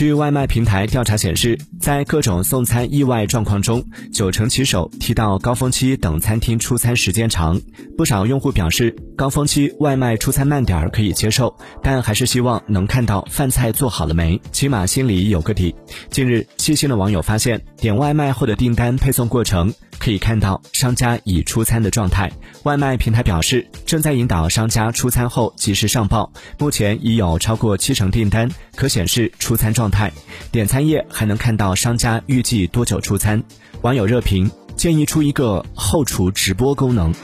据外卖平台调查显示，在各种送餐意外状况中，九成骑手提到高峰期等餐厅出餐时间长。不少用户表示，高峰期外卖出餐慢点儿可以接受，但还是希望能看到饭菜做好了没，起码心里有个底。近日，细心的网友发现，点外卖后的订单配送过程可以看到商家已出餐的状态。外卖平台表示，正在引导商家出餐后及时上报，目前已有超过七成订单可显示出餐状态。点餐页还能看到商家预计多久出餐。网友热评建议出一个后厨直播功能。